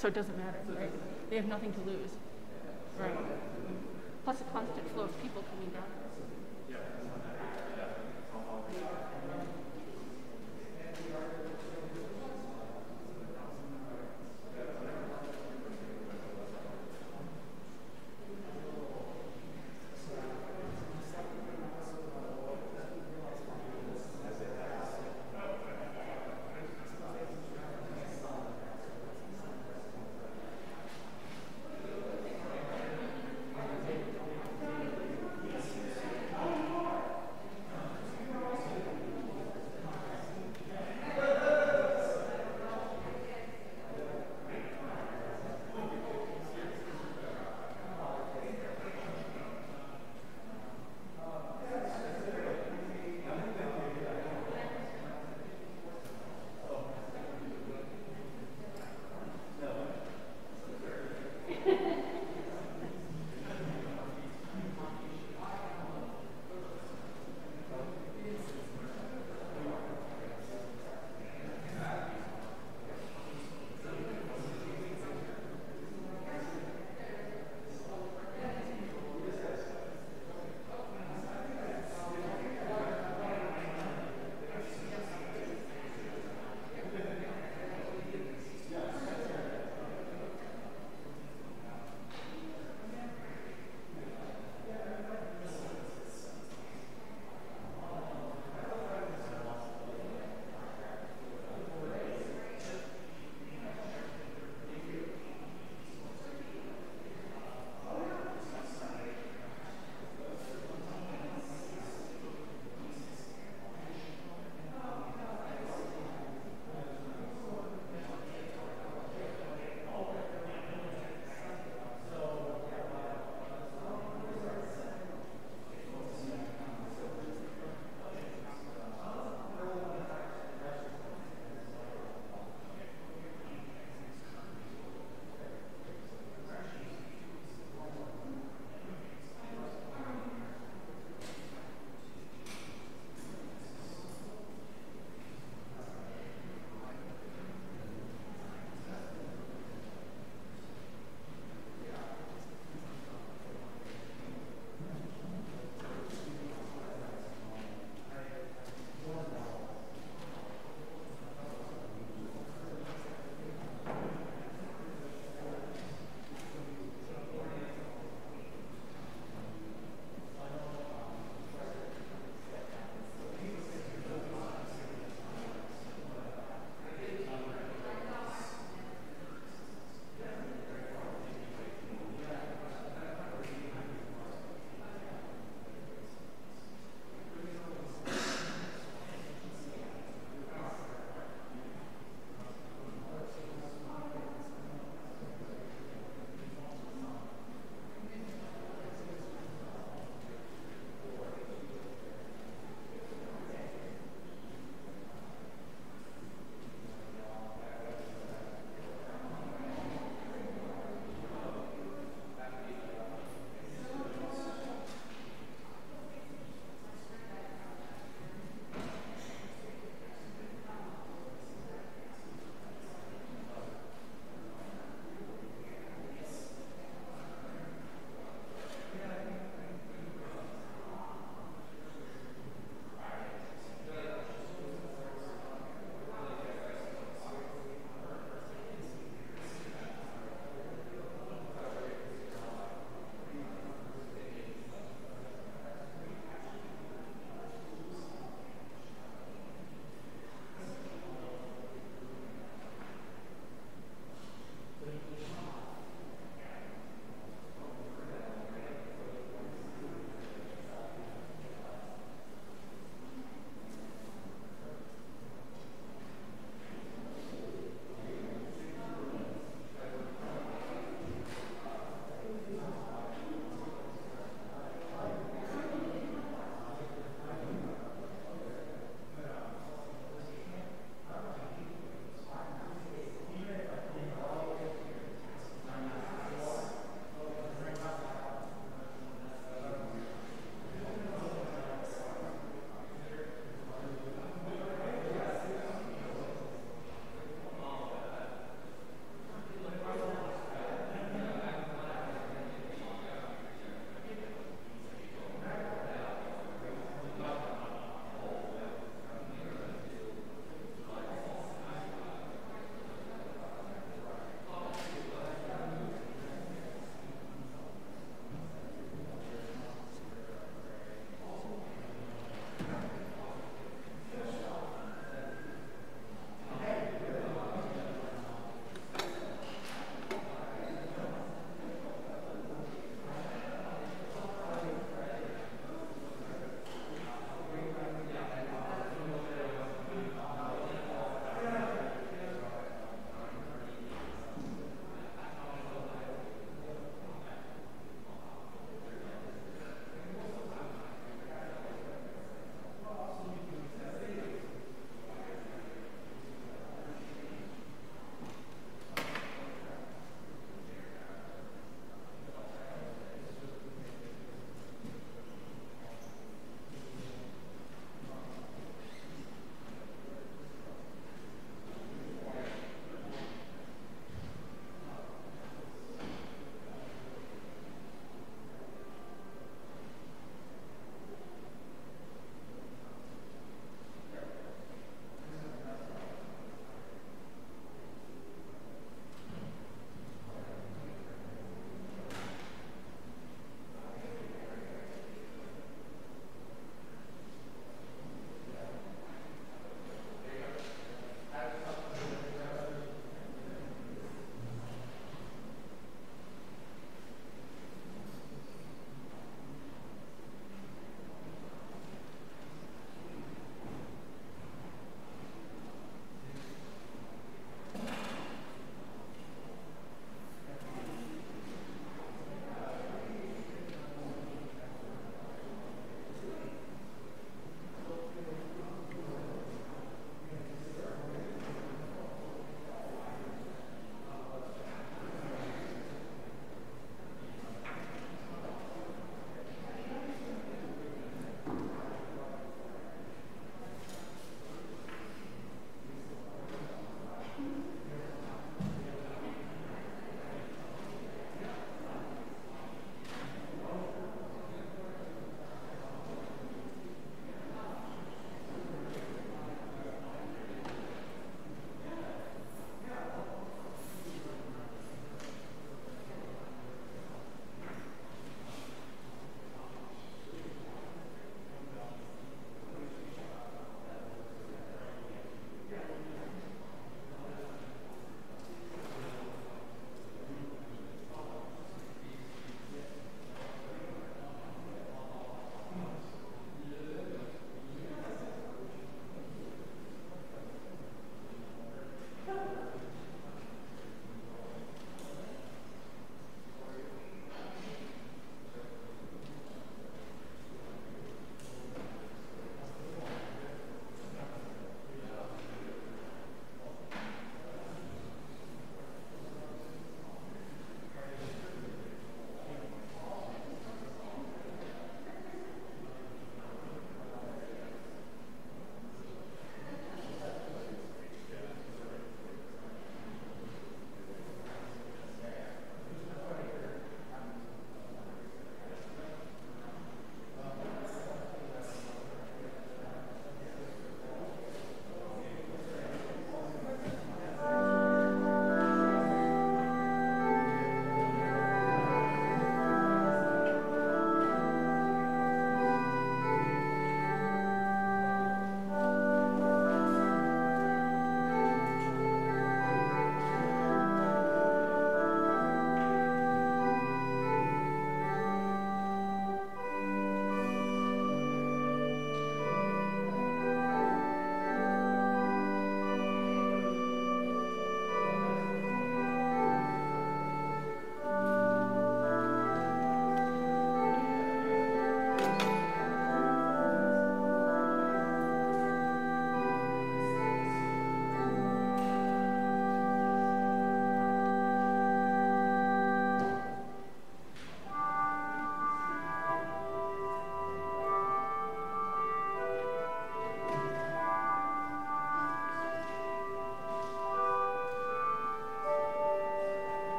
so it doesn't matter, right? They have nothing to lose, right? Plus a constant flow of people coming down.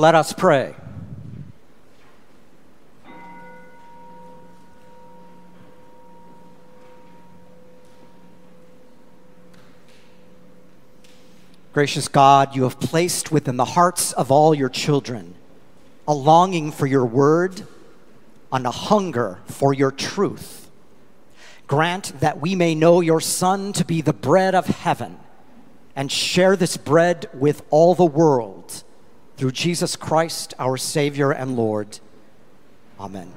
Let us pray. Gracious God, you have placed within the hearts of all your children a longing for your word and a hunger for your truth. Grant that we may know your Son to be the bread of heaven and share this bread with all the world through Jesus Christ, our Savior and Lord. Amen.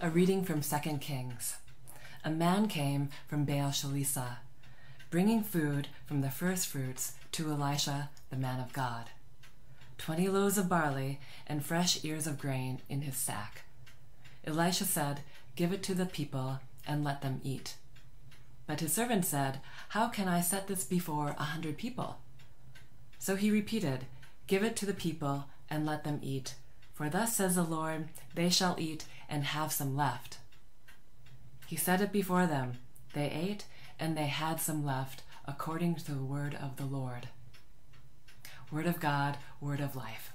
A reading from 2 Kings. A man came from Baal Shalisha, bringing food from the firstfruits to Elisha, the man of God. Twenty loaves of barley and fresh ears of grain in his sack. Elisha said, Give it to the people and let them eat. But his servant said, How can I set this before a hundred people? So he repeated, Give it to the people and let them eat. For thus says the Lord, They shall eat and have some left. He set it before them. They ate, and they had some left, according to the word of the Lord. Word of God, word of life.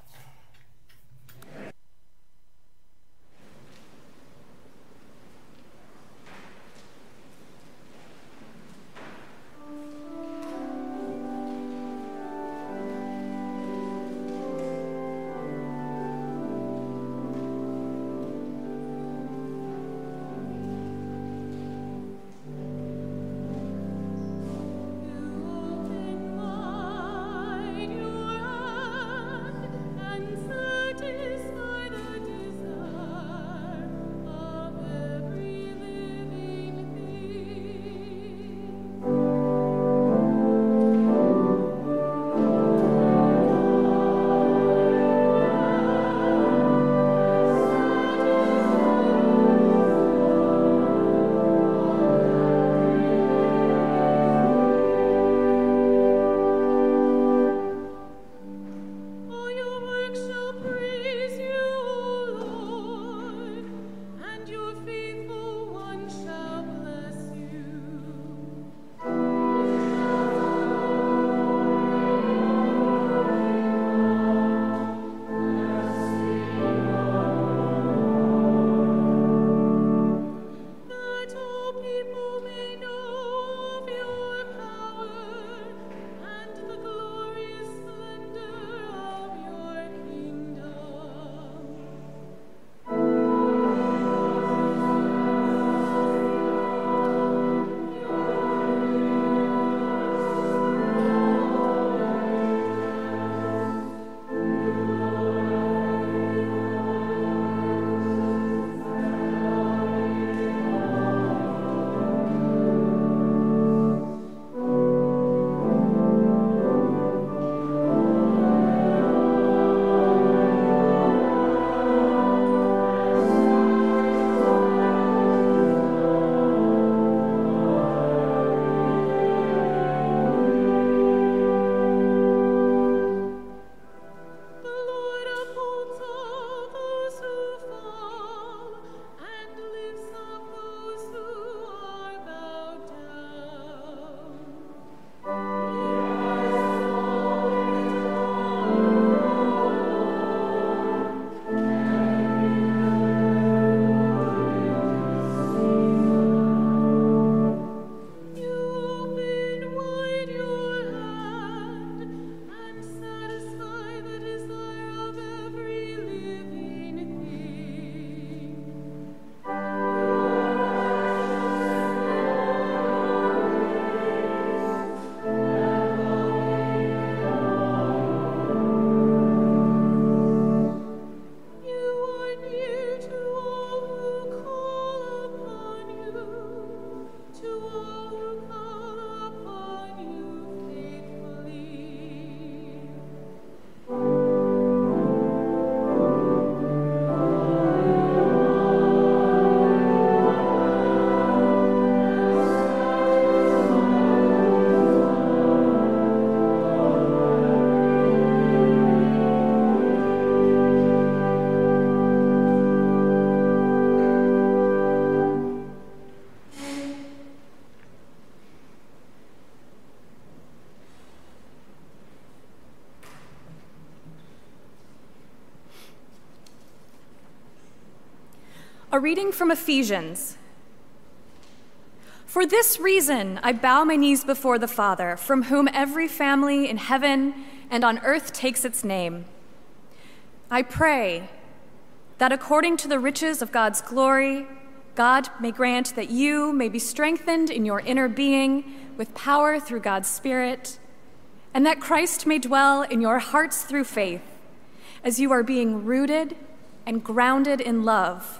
Reading from Ephesians. For this reason, I bow my knees before the Father, from whom every family in heaven and on earth takes its name. I pray that according to the riches of God's glory, God may grant that you may be strengthened in your inner being with power through God's Spirit, and that Christ may dwell in your hearts through faith, as you are being rooted and grounded in love.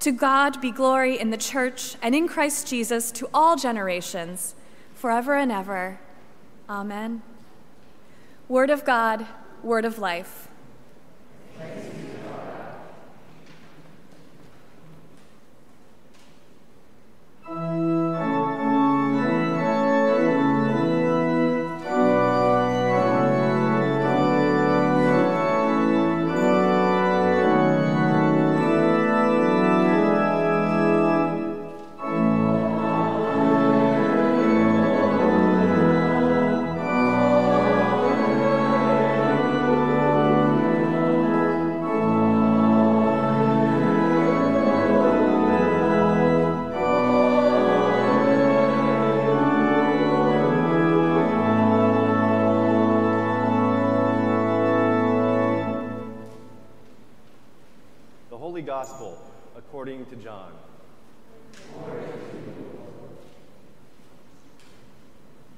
to God be glory in the church and in Christ Jesus to all generations, forever and ever. Amen. Word of God, word of life.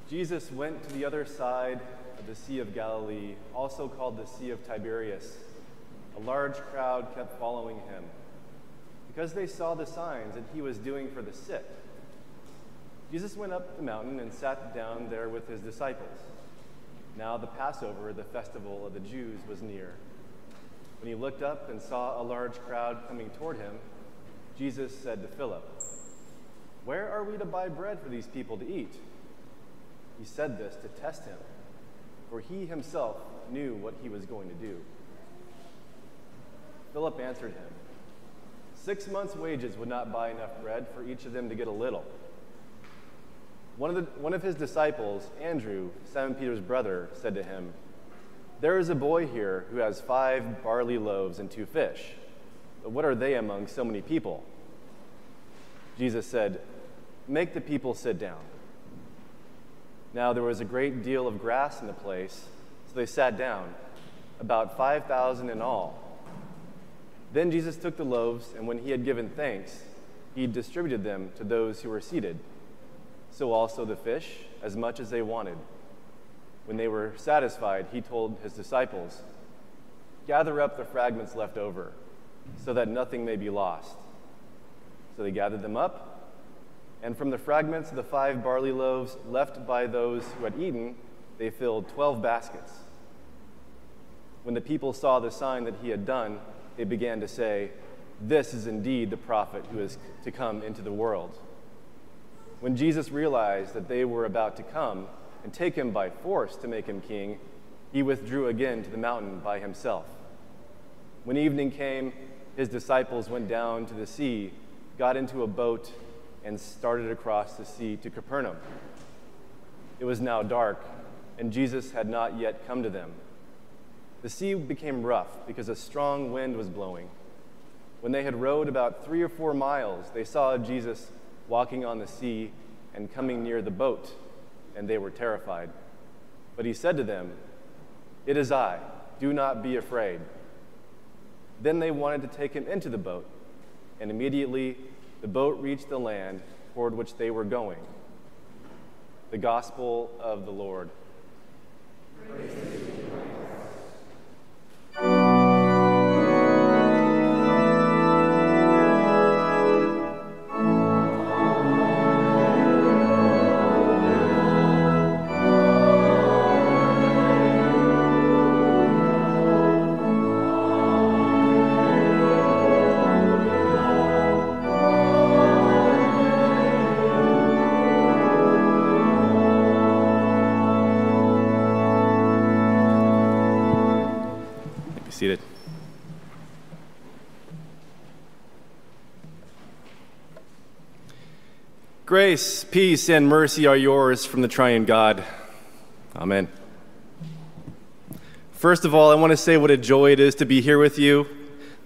Jesus went to the other side of the Sea of Galilee, also called the Sea of Tiberias. A large crowd kept following him because they saw the signs that he was doing for the sick. Jesus went up the mountain and sat down there with his disciples. Now the Passover, the festival of the Jews, was near. When he looked up and saw a large crowd coming toward him, Jesus said to Philip, Where are we to buy bread for these people to eat? He said this to test him, for he himself knew what he was going to do. Philip answered him, Six months' wages would not buy enough bread for each of them to get a little. One of, the, one of his disciples, Andrew, Simon Peter's brother, said to him, There is a boy here who has five barley loaves and two fish. But what are they among so many people? Jesus said, Make the people sit down. Now there was a great deal of grass in the place, so they sat down, about 5,000 in all. Then Jesus took the loaves, and when he had given thanks, he distributed them to those who were seated. So also the fish, as much as they wanted. When they were satisfied, he told his disciples, Gather up the fragments left over, so that nothing may be lost. So they gathered them up and from the fragments of the five barley loaves left by those who had eaten, they filled twelve baskets. When the people saw the sign that he had done, they began to say, This is indeed the prophet who is to come into the world. When Jesus realized that they were about to come and take him by force to make him king, he withdrew again to the mountain by himself. When evening came, his disciples went down to the sea, got into a boat, and started across the sea to Capernaum. It was now dark, and Jesus had not yet come to them. The sea became rough because a strong wind was blowing. When they had rowed about three or four miles, they saw Jesus walking on the sea and coming near the boat, and they were terrified. But he said to them, It is I, do not be afraid. Then they wanted to take him into the boat, and immediately the boat reached the land toward which they were going. The Gospel of the Lord. seated. Grace, peace, and mercy are yours from the triune God. Amen. First of all, I want to say what a joy it is to be here with you.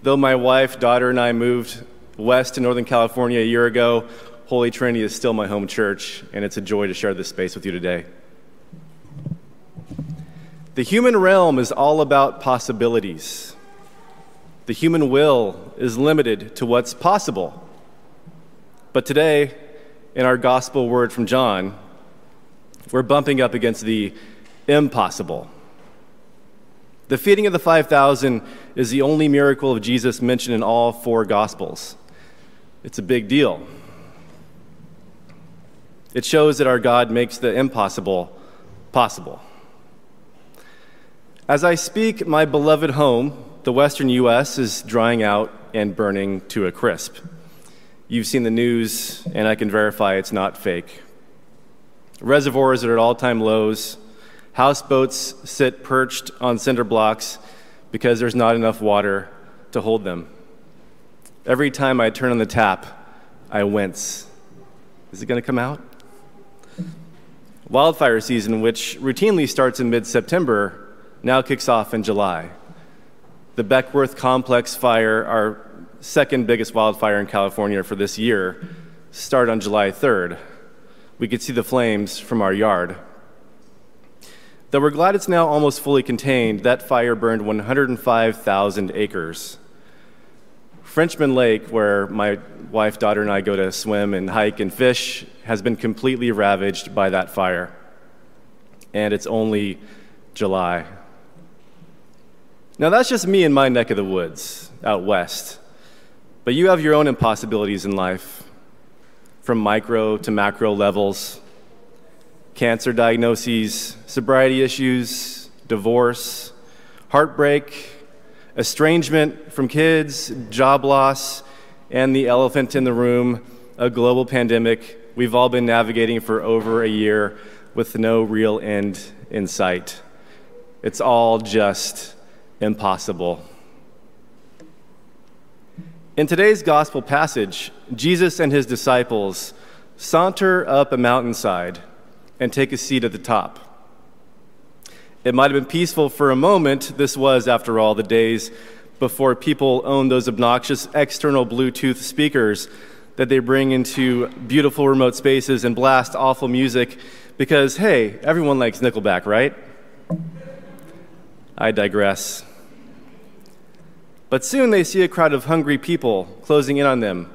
Though my wife, daughter, and I moved west to Northern California a year ago, Holy Trinity is still my home church, and it's a joy to share this space with you today. The human realm is all about possibilities. The human will is limited to what's possible. But today, in our gospel word from John, we're bumping up against the impossible. The feeding of the 5,000 is the only miracle of Jesus mentioned in all four gospels. It's a big deal. It shows that our God makes the impossible possible. As I speak, my beloved home, the western U.S., is drying out and burning to a crisp. You've seen the news, and I can verify it's not fake. Reservoirs are at all time lows. Houseboats sit perched on cinder blocks because there's not enough water to hold them. Every time I turn on the tap, I wince. Is it going to come out? Wildfire season, which routinely starts in mid September, now kicks off in July. The Beckwourth Complex fire, our second biggest wildfire in California for this year, started on July 3rd. We could see the flames from our yard. Though we're glad it's now almost fully contained, that fire burned 105,000 acres. Frenchman Lake, where my wife, daughter, and I go to swim and hike and fish, has been completely ravaged by that fire. And it's only July. Now, that's just me in my neck of the woods out west. But you have your own impossibilities in life, from micro to macro levels cancer diagnoses, sobriety issues, divorce, heartbreak, estrangement from kids, job loss, and the elephant in the room, a global pandemic we've all been navigating for over a year with no real end in sight. It's all just impossible. In today's gospel passage, Jesus and his disciples saunter up a mountainside and take a seat at the top. It might have been peaceful for a moment. This was, after all, the days before people owned those obnoxious external Bluetooth speakers that they bring into beautiful remote spaces and blast awful music because, hey, everyone likes Nickelback, right? I digress. But soon they see a crowd of hungry people closing in on them,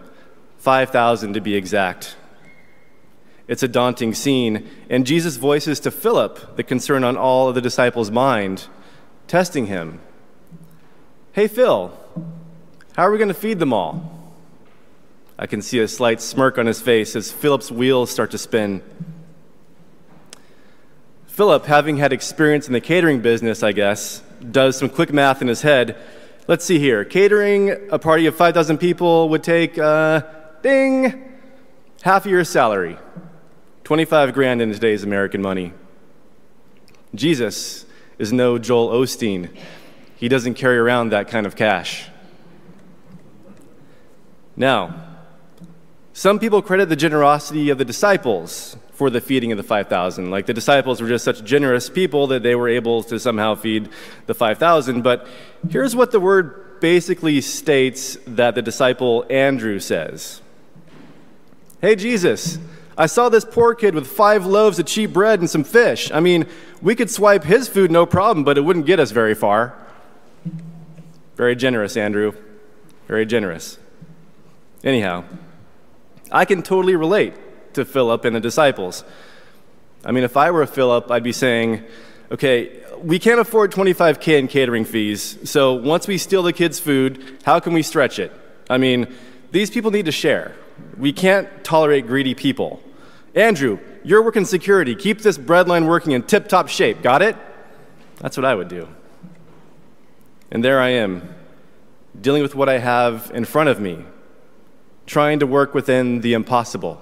5,000 to be exact. It's a daunting scene, and Jesus voices to Philip the concern on all of the disciples' mind, testing him. Hey, Phil, how are we going to feed them all? I can see a slight smirk on his face as Philip's wheels start to spin. Philip, having had experience in the catering business, I guess, does some quick math in his head Let's see here. Catering a party of 5,000 people would take, uh, ding, half a year's salary. 25 grand in today's American money. Jesus is no Joel Osteen. He doesn't carry around that kind of cash. Now, some people credit the generosity of the disciples for the feeding of the 5,000. Like the disciples were just such generous people that they were able to somehow feed the 5,000. But here's what the word basically states that the disciple Andrew says Hey, Jesus, I saw this poor kid with five loaves of cheap bread and some fish. I mean, we could swipe his food no problem, but it wouldn't get us very far. Very generous, Andrew. Very generous. Anyhow, I can totally relate to Philip and the disciples. I mean, if I were a Philip, I'd be saying, okay, we can't afford 25K in catering fees, so once we steal the kids' food, how can we stretch it? I mean, these people need to share. We can't tolerate greedy people. Andrew, you're working security. Keep this breadline working in tip top shape. Got it? That's what I would do. And there I am, dealing with what I have in front of me, trying to work within the impossible.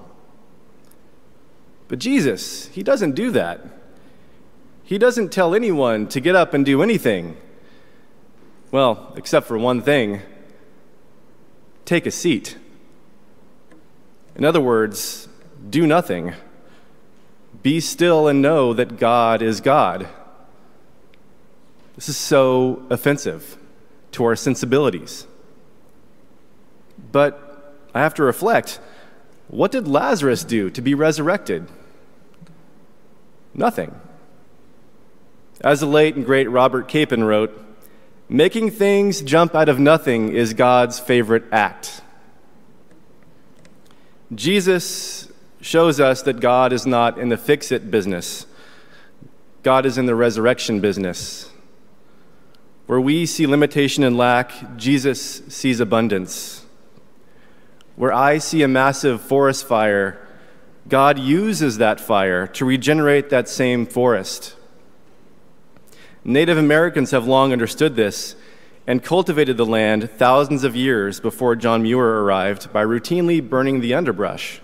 But Jesus, he doesn't do that. He doesn't tell anyone to get up and do anything. Well, except for one thing take a seat. In other words, do nothing. Be still and know that God is God. This is so offensive to our sensibilities. But I have to reflect what did Lazarus do to be resurrected? Nothing. As the late and great Robert Capon wrote, making things jump out of nothing is God's favorite act. Jesus shows us that God is not in the fix it business, God is in the resurrection business. Where we see limitation and lack, Jesus sees abundance. Where I see a massive forest fire, God uses that fire to regenerate that same forest. Native Americans have long understood this and cultivated the land thousands of years before John Muir arrived by routinely burning the underbrush.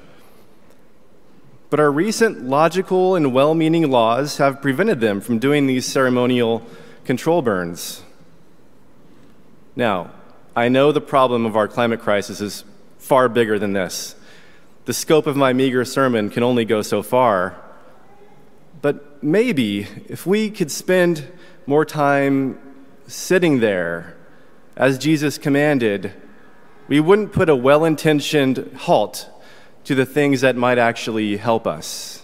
But our recent logical and well meaning laws have prevented them from doing these ceremonial control burns. Now, I know the problem of our climate crisis is far bigger than this. The scope of my meager sermon can only go so far. But maybe if we could spend more time sitting there as Jesus commanded, we wouldn't put a well intentioned halt to the things that might actually help us.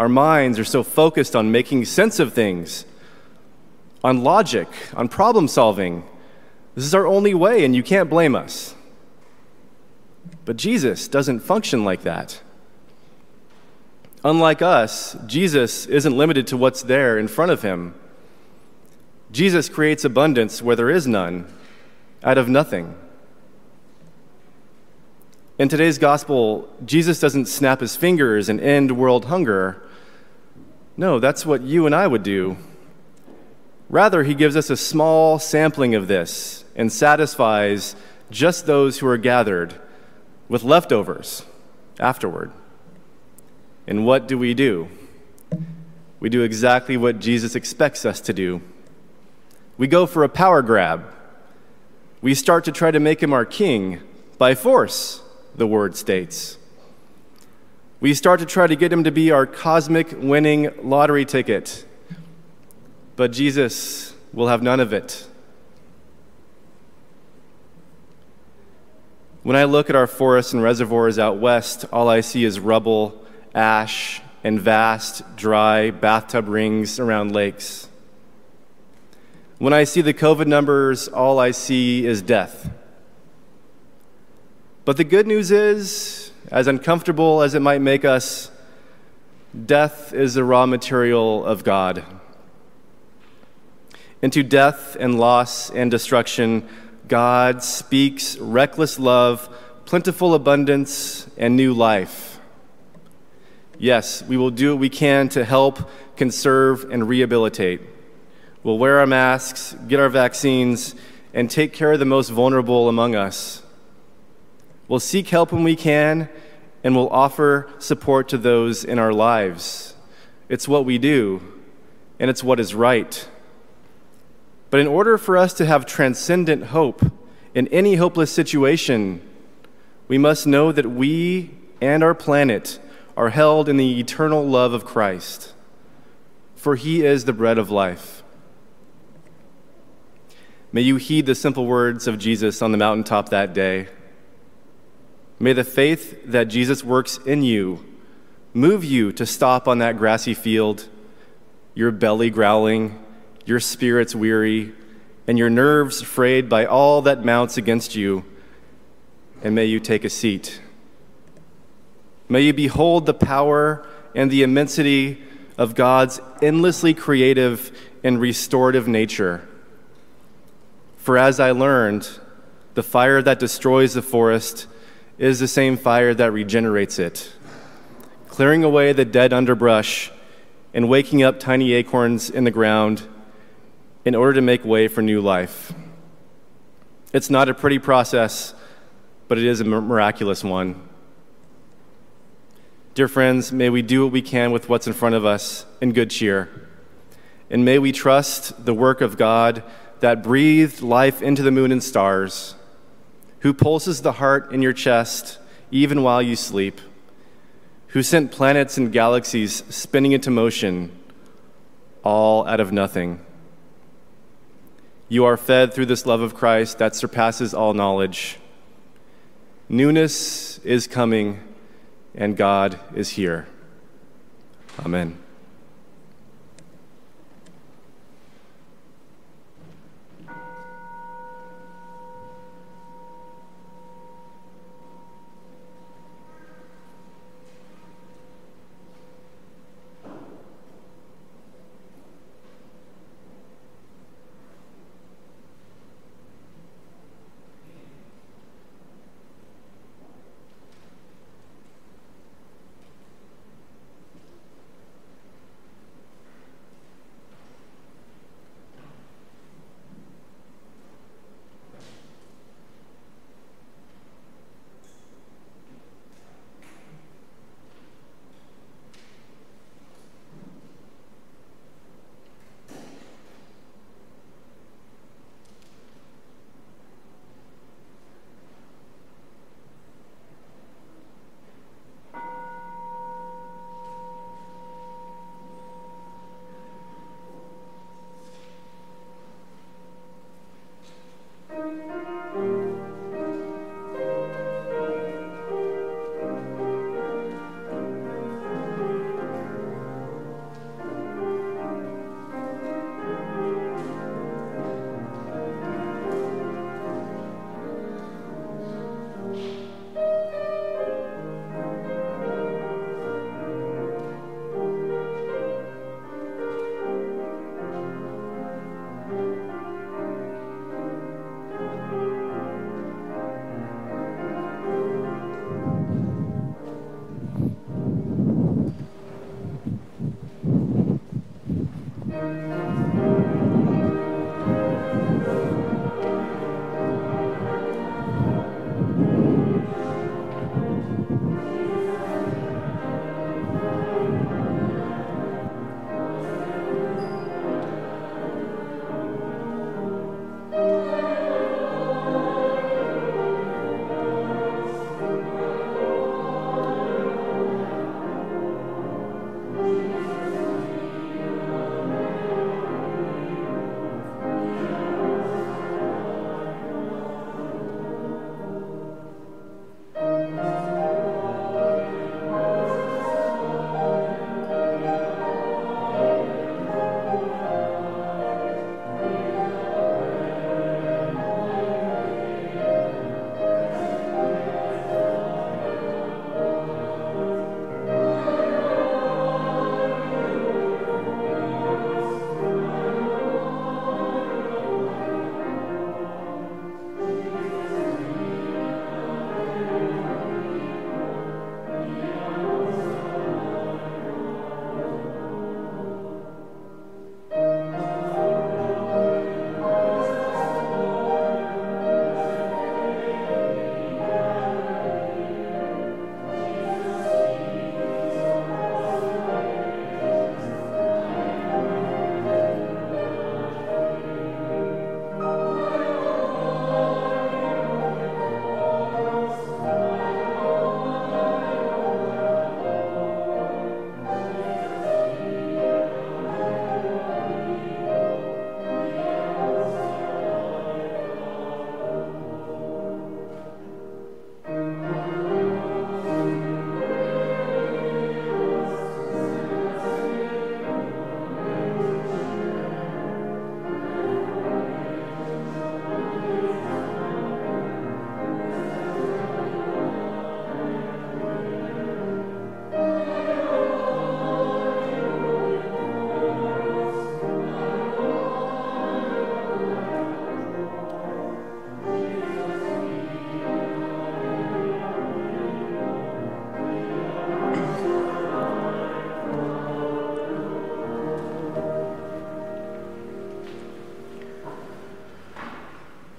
Our minds are so focused on making sense of things on logic, on problem solving. This is our only way, and you can't blame us. But Jesus doesn't function like that. Unlike us, Jesus isn't limited to what's there in front of him. Jesus creates abundance where there is none, out of nothing. In today's gospel, Jesus doesn't snap his fingers and end world hunger. No, that's what you and I would do. Rather, he gives us a small sampling of this and satisfies just those who are gathered with leftovers afterward. And what do we do? We do exactly what Jesus expects us to do. We go for a power grab. We start to try to make him our king by force, the word states. We start to try to get him to be our cosmic winning lottery ticket but Jesus will have none of it. When I look at our forests and reservoirs out west, all I see is rubble, ash, and vast, dry bathtub rings around lakes. When I see the COVID numbers, all I see is death. But the good news is, as uncomfortable as it might make us, death is the raw material of God into death and loss and destruction, God speaks reckless love, plentiful abundance, and new life. Yes, we will do what we can to help, conserve, and rehabilitate. We'll wear our masks, get our vaccines, and take care of the most vulnerable among us. We'll seek help when we can, and we'll offer support to those in our lives. It's what we do, and it's what is right. But in order for us to have transcendent hope in any hopeless situation, we must know that we and our planet are held in the eternal love of Christ, for he is the bread of life. May you heed the simple words of Jesus on the mountaintop that day. May the faith that Jesus works in you move you to stop on that grassy field, your belly growling your spirits weary, and your nerves frayed by all that mounts against you, and may you take a seat. May you behold the power and the immensity of God's endlessly creative and restorative nature. For as I learned, the fire that destroys the forest is the same fire that regenerates it, clearing away the dead underbrush and waking up tiny acorns in the ground in order to make way for new life. It's not a pretty process, but it is a miraculous one. Dear friends, may we do what we can with what's in front of us in good cheer. And may we trust the work of God that breathed life into the moon and stars, who pulses the heart in your chest even while you sleep, who sent planets and galaxies spinning into motion, all out of nothing. You are fed through this love of Christ that surpasses all knowledge. Newness is coming, and God is here. Amen.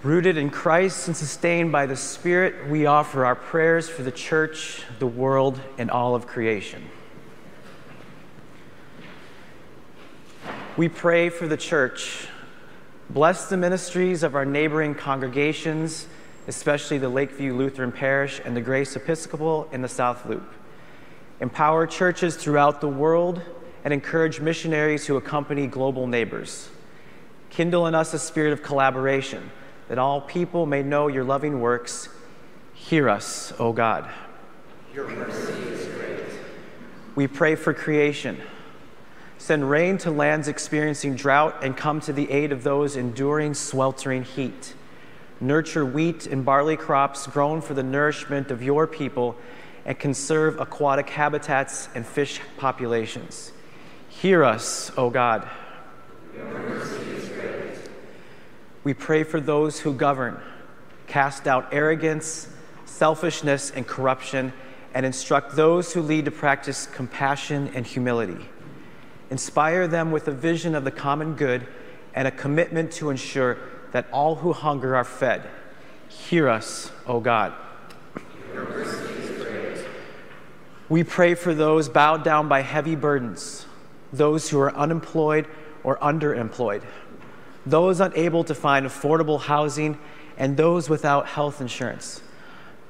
Rooted in Christ and sustained by the Spirit, we offer our prayers for the church, the world, and all of creation. We pray for the church. Bless the ministries of our neighboring congregations, especially the Lakeview Lutheran Parish and the Grace Episcopal in the South Loop. Empower churches throughout the world and encourage missionaries who accompany global neighbors. Kindle in us a spirit of collaboration that all people may know your loving works. Hear us, O God. Your mercy is great. We pray for creation. Send rain to lands experiencing drought and come to the aid of those enduring sweltering heat. Nurture wheat and barley crops grown for the nourishment of your people and conserve aquatic habitats and fish populations. Hear us, O God. We pray for those who govern, cast out arrogance, selfishness, and corruption, and instruct those who lead to practice compassion and humility. Inspire them with a vision of the common good and a commitment to ensure that all who hunger are fed. Hear us, O God. We pray for those bowed down by heavy burdens, those who are unemployed or underemployed, those unable to find affordable housing, and those without health insurance.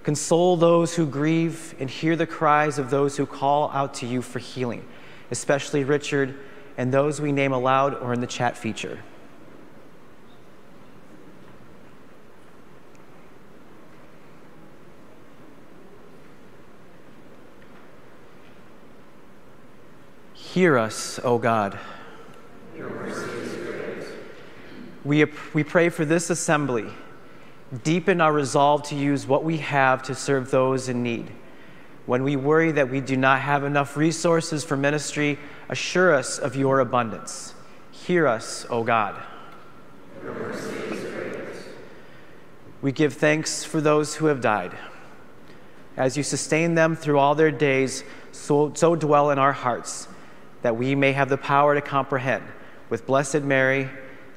Console those who grieve and hear the cries of those who call out to you for healing, especially Richard and those we name aloud or in the chat feature. Hear us, O God. We, we pray for this assembly. Deepen our resolve to use what we have to serve those in need. When we worry that we do not have enough resources for ministry, assure us of your abundance. Hear us, O God. We give thanks for those who have died. As you sustain them through all their days, so, so dwell in our hearts that we may have the power to comprehend with Blessed Mary,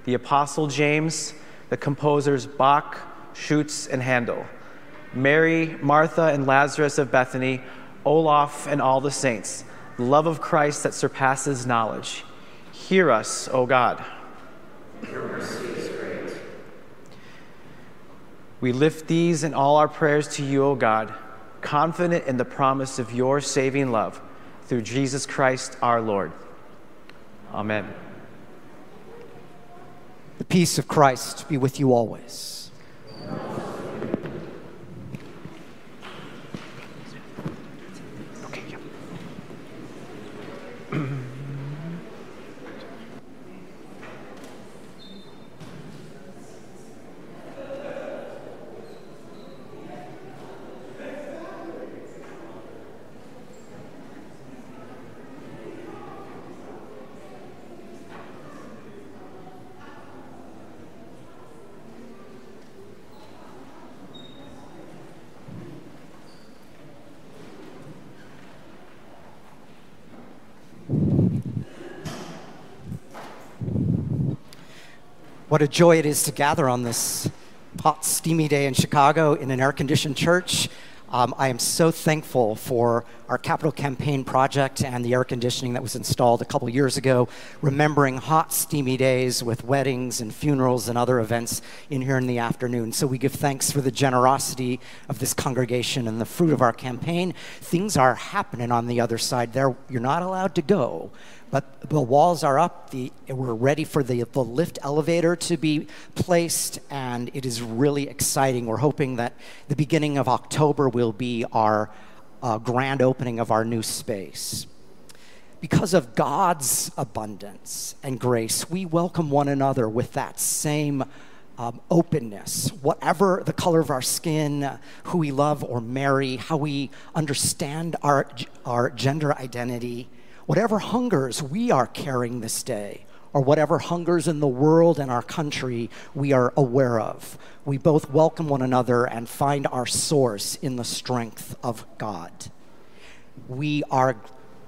the Apostle James, the composers Bach, Schütz, and Handel, Mary, Martha, and Lazarus of Bethany, Olaf, and all the saints, the love of Christ that surpasses knowledge. Hear us, O God. Your mercy is great. We lift these and all our prayers to you, O God, confident in the promise of your saving love through Jesus Christ our Lord. Amen. The peace of Christ be with you always. What a joy it is to gather on this hot, steamy day in Chicago in an air conditioned church. Um, I am so thankful for our capital campaign project and the air conditioning that was installed a couple years ago, remembering hot, steamy days with weddings and funerals and other events in here in the afternoon. So we give thanks for the generosity of this congregation and the fruit of our campaign. Things are happening on the other side there. You're not allowed to go, but the walls are up. The, we're ready for the, the lift elevator to be placed, and it is really exciting. We're hoping that the beginning of October will be our uh, grand opening of our new space. Because of God's abundance and grace, we welcome one another with that same um, openness, whatever the color of our skin, who we love or marry, how we understand our, our gender identity whatever hungers we are carrying this day, or whatever hungers in the world and our country we are aware of. We both welcome one another and find our source in the strength of God. We are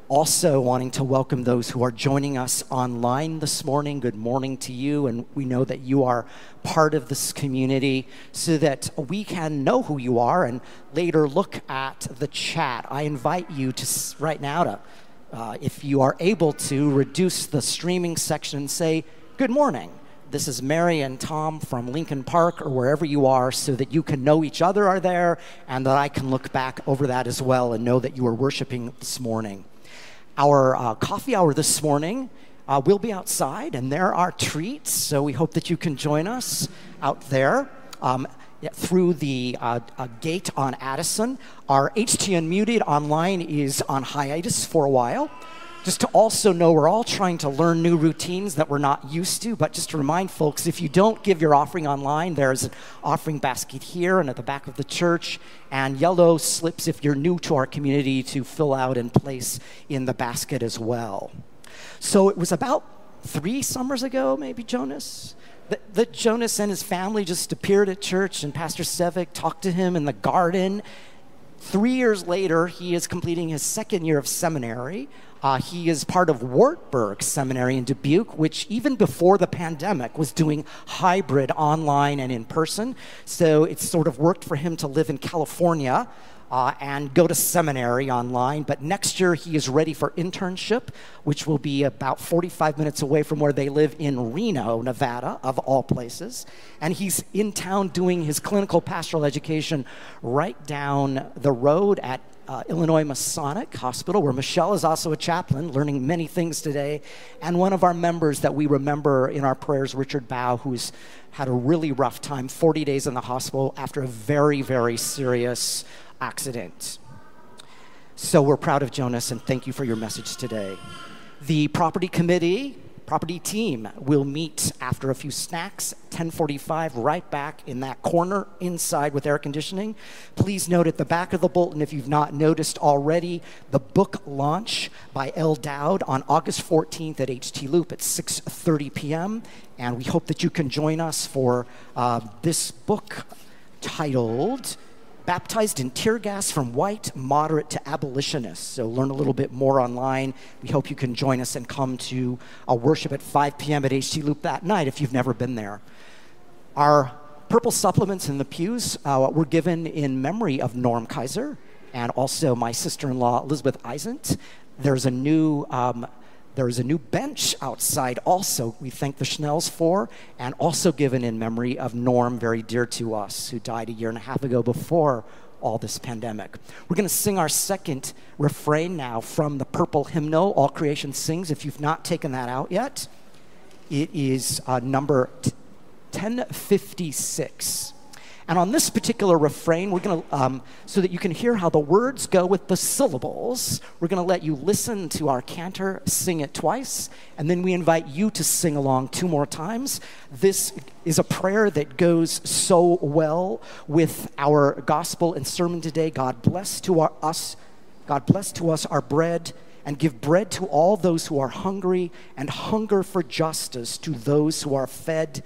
also wanting to welcome those who are joining us online this morning. Good morning to you, and we know that you are part of this community so that we can know who you are and later look at the chat. I invite you to right now to uh, if you are able to reduce the streaming section and say, Good morning. this is Mary and Tom from Lincoln Park or wherever you are so that you can know each other are there and that I can look back over that as well and know that you are worshiping this morning. Our uh, coffee hour this morning uh, will be outside and there are treats, so we hope that you can join us out there. Um, through the uh, uh, gate on Addison. Our HTN Muted online is on hiatus for a while just to also know we're all trying to learn new routines that we're not used to. But just to remind folks, if you don't give your offering online, there's an offering basket here and at the back of the church, and yellow slips if you're new to our community to fill out and place in the basket as well. So it was about three summers ago, maybe, Jonas? That, Jonas and his family just appeared at church, and Pastor Sevick talked to him in the garden. Three years later, he is completing his second year of seminary. Uh, he is part of Wartburg Seminary in Dubuque, which even before the pandemic was doing hybrid online and in person. So it sort of worked for him to live in California. Uh, and go to seminary online. But next year, he is ready for internship, which will be about 45 minutes away from where they live in Reno, Nevada, of all places. And he's in town doing his clinical pastoral education right down the road at uh, Illinois Masonic Hospital, where Michelle is also a chaplain, learning many things today. And one of our members that we remember in our prayers, Richard Bow, who's had a really rough time 40 days in the hospital after a very, very serious accident. So we're proud of Jonas and thank you for your message today. The property committee property team will meet after a few snacks 1045 right back in that corner inside with air conditioning please note at the back of the bulletin if you've not noticed already the book launch by Elle Dowd on august 14th at ht loop at 6.30 p.m and we hope that you can join us for uh, this book titled baptized in tear gas from white, moderate to abolitionist. So learn a little bit more online. We hope you can join us and come to a worship at 5 p.m. at HT Loop that night if you've never been there. Our purple supplements in the pews uh, were given in memory of Norm Kaiser and also my sister-in-law Elizabeth Eisent. There's a new um, there is a new bench outside, also, we thank the Schnells for, and also given in memory of Norm, very dear to us, who died a year and a half ago before all this pandemic. We're going to sing our second refrain now from the purple hymnal, All Creation Sings. If you've not taken that out yet, it is uh, number 1056. And on this particular refrain, we're going to, um, so that you can hear how the words go with the syllables, we're going to let you listen to our cantor sing it twice, and then we invite you to sing along two more times. This is a prayer that goes so well with our gospel and sermon today. God bless to our, us, God bless to us our bread, and give bread to all those who are hungry, and hunger for justice to those who are fed.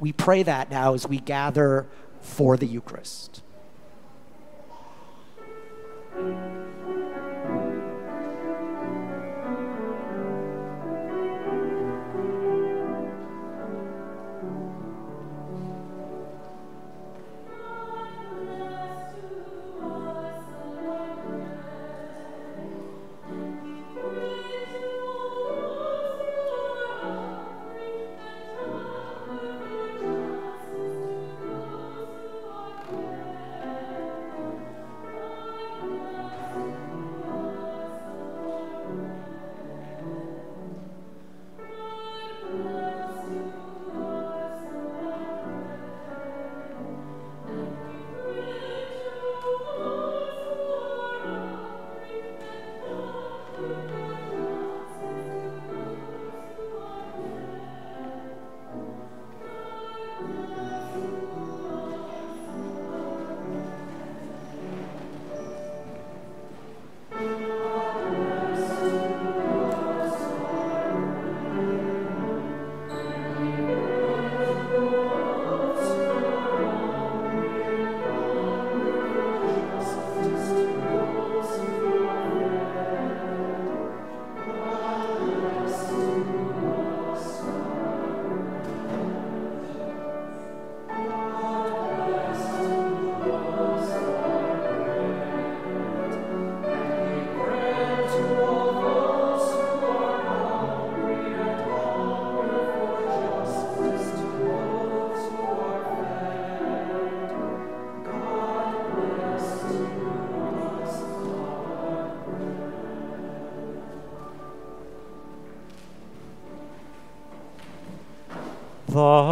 We pray that now as we gather for the Eucharist.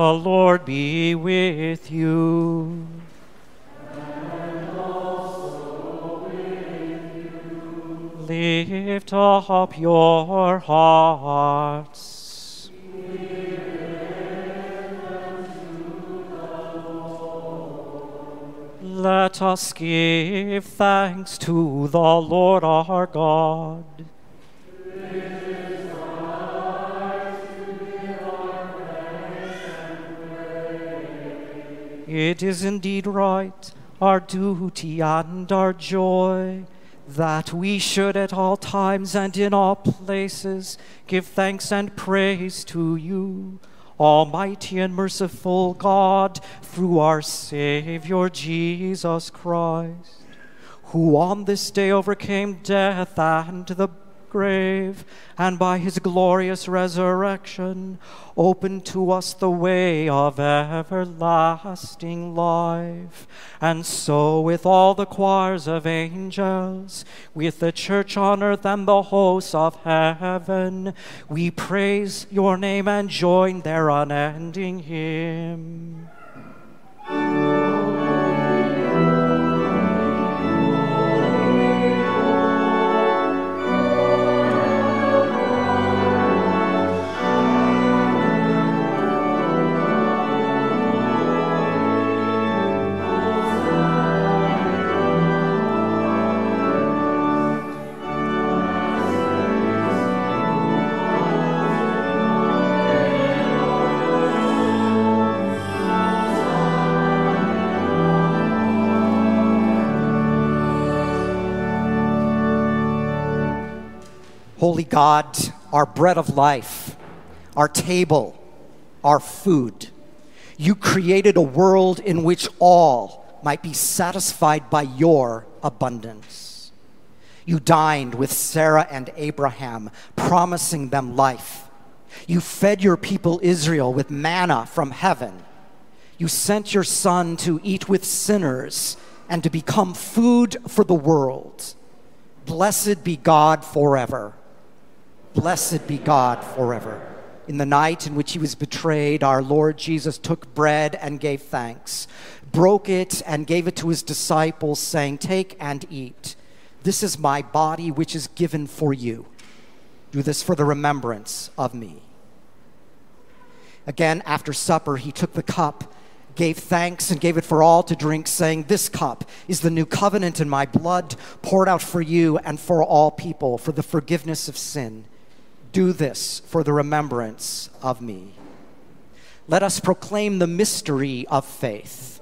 The Lord be with you. Lift up your hearts. Let us give thanks to the Lord our God. It is indeed right, our duty and our joy, that we should at all times and in all places give thanks and praise to you, Almighty and merciful God, through our Savior Jesus Christ, who on this day overcame death and the grave, and by his glorious resurrection opened to us the way of everlasting life. And so, with all the choirs of angels, with the church on earth and the hosts of heaven, we praise your name and join their unending hymn. God, our bread of life, our table, our food. You created a world in which all might be satisfied by your abundance. You dined with Sarah and Abraham, promising them life. You fed your people Israel with manna from heaven. You sent your son to eat with sinners and to become food for the world. Blessed be God forever. Blessed be God forever. In the night in which he was betrayed, our Lord Jesus took bread and gave thanks, broke it and gave it to his disciples, saying, Take and eat. This is my body, which is given for you. Do this for the remembrance of me. Again, after supper, he took the cup, gave thanks, and gave it for all to drink, saying, This cup is the new covenant in my blood, poured out for you and for all people for the forgiveness of sin. Do this for the remembrance of me. Let us proclaim the mystery of faith.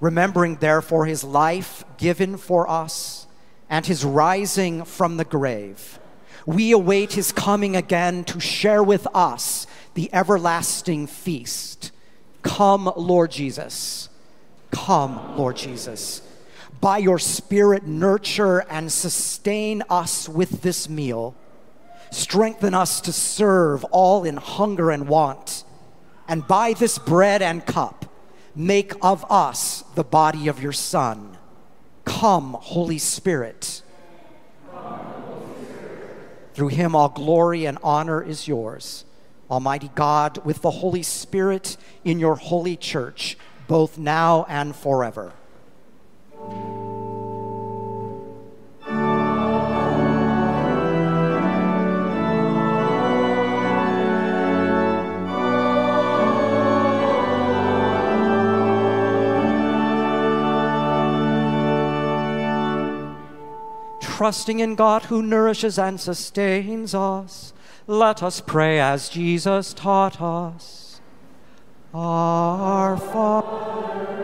Remembering, therefore, his life given for us and his rising from the grave we await his coming again to share with us the everlasting feast. Come, Lord Jesus. Come, Lord Jesus. By your Spirit, nurture and sustain us with this meal. Strengthen us to serve all in hunger and want. And by this bread and cup, make of us the body of your Son. Come, Holy Spirit. Through him, all glory and honor is yours. Almighty God, with the Holy Spirit in your holy church, both now and forever. Trusting in God who nourishes and sustains us, let us pray as Jesus taught us. Our Father.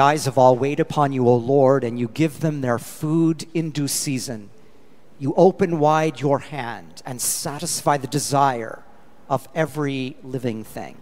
The eyes of all wait upon you, O Lord, and you give them their food in due season. You open wide your hand and satisfy the desire of every living thing.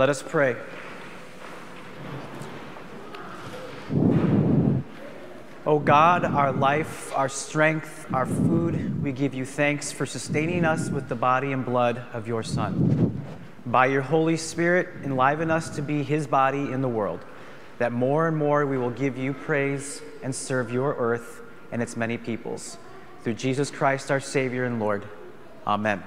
Let us pray. O God, our life, our strength, our food, we give you thanks for sustaining us with the body and blood of your Son. By your Holy Spirit, enliven us to be his body in the world, that more and more we will give you praise and serve your earth and its many peoples. Through Jesus Christ, our Savior and Lord. Amen.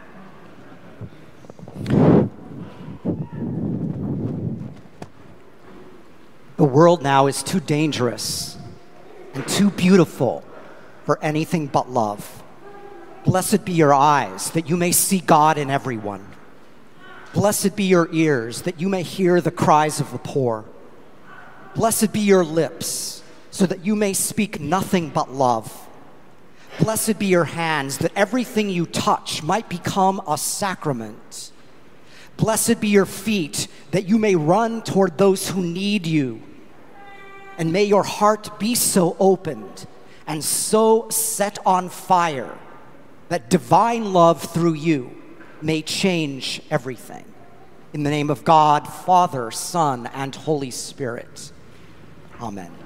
World now is too dangerous and too beautiful for anything but love. Blessed be your eyes that you may see God in everyone. Blessed be your ears that you may hear the cries of the poor. Blessed be your lips so that you may speak nothing but love. Blessed be your hands that everything you touch might become a sacrament. Blessed be your feet that you may run toward those who need you. And may your heart be so opened and so set on fire that divine love through you may change everything. In the name of God, Father, Son, and Holy Spirit. Amen.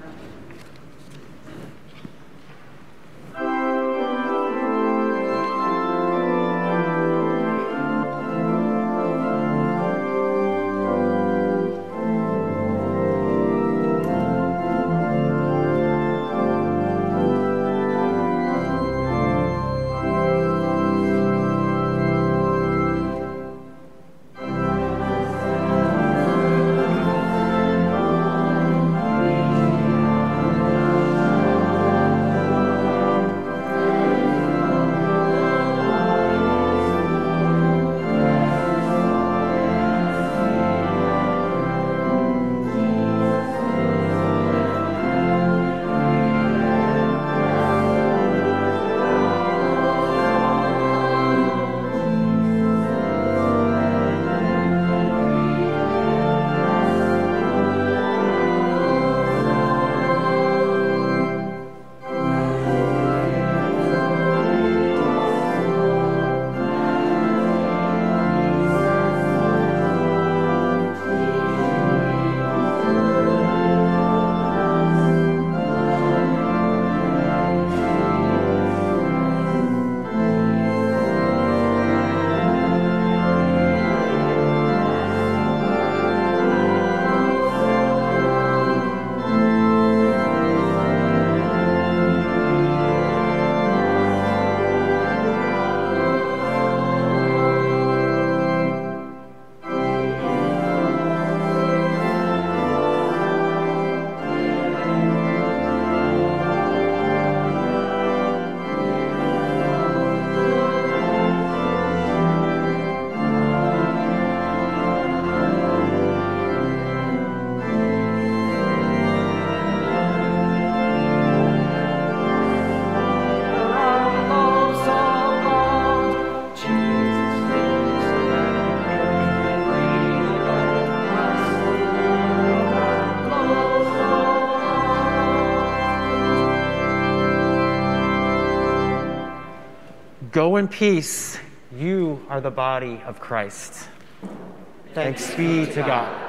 Go in peace. You are the body of Christ. Thanks be to God.